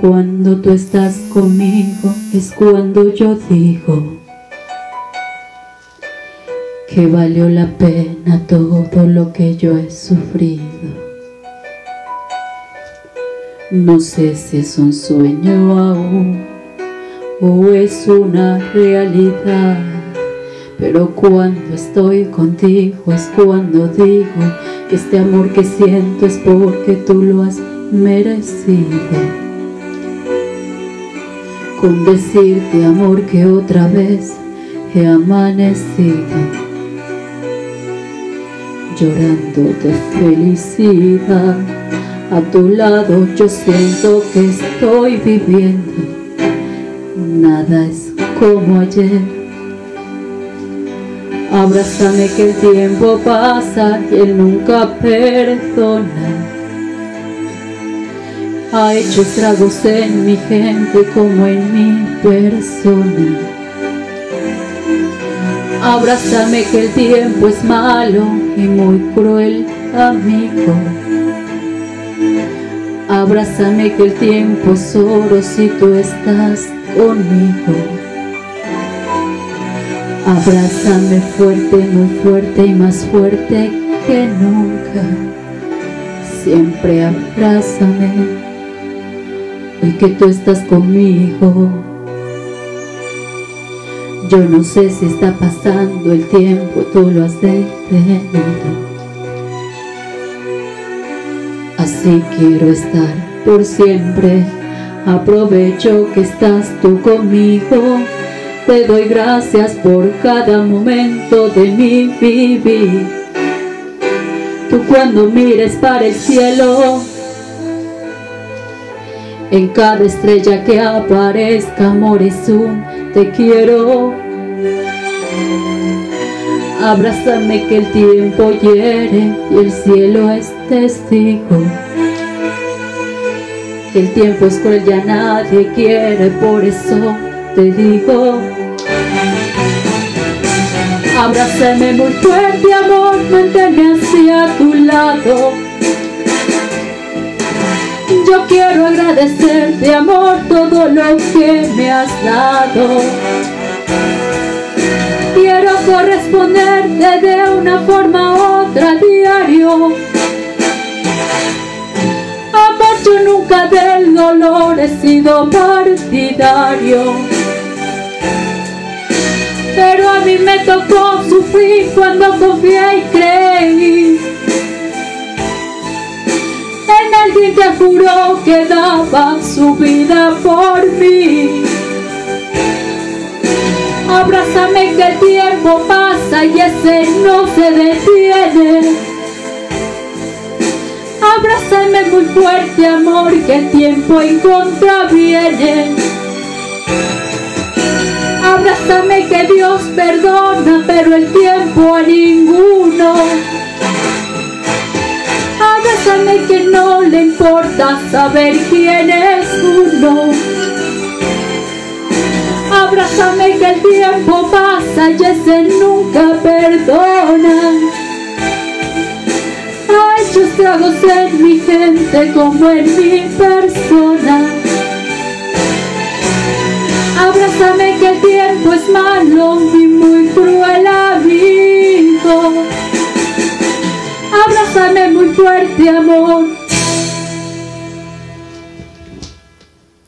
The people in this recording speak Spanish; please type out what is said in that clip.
Cuando tú estás conmigo es cuando yo digo que valió la pena todo lo que yo he sufrido. No sé si es un sueño aún o es una realidad, pero cuando estoy contigo es cuando digo que este amor que siento es porque tú lo has merecido. Con decirte amor que otra vez he amanecido llorando de felicidad. A tu lado yo siento que estoy viviendo. Nada es como ayer. Abrázame que el tiempo pasa y él nunca perdona. Ha hecho estragos en mi gente como en mi persona. Abrázame que el tiempo es malo y muy cruel, amigo. Abrázame que el tiempo es oro si tú estás conmigo. Abrázame fuerte, muy fuerte y más fuerte que nunca. Siempre abrázame, hoy que tú estás conmigo. Yo no sé si está pasando el tiempo, tú lo has detenido. Así quiero estar por siempre. Aprovecho que estás tú conmigo. Te doy gracias por cada momento de mi vivir. Tú cuando mires para el cielo, en cada estrella que aparezca, amor es un te quiero. Abrázame que el tiempo hiere y el cielo es testigo. Que el tiempo es cruel, ya nadie quiere, por eso te digo. Abrázame muy fuerte, amor, manténme hacia tu lado. Quiero agradecerte, amor, todo lo que me has dado quiero corresponderte de una forma u otra diario. Amor, yo nunca del dolor he sido partidario. Pero a mí me tocó sufrir cuando confié y creí alguien que juró que daba su vida por mí. Abrázame que el tiempo pasa y ese no se detiene. Abrázame muy fuerte, amor, que el tiempo en contra viene. Abrázame que Dios perdona, pero el tiempo a saber quién es uno. Abrázame que el tiempo pasa y ese nunca perdona. Ha hecho estragos en mi gente como en mi persona. Abrázame que el tiempo es malo y muy cruel amigo. Abrázame muy fuerte amor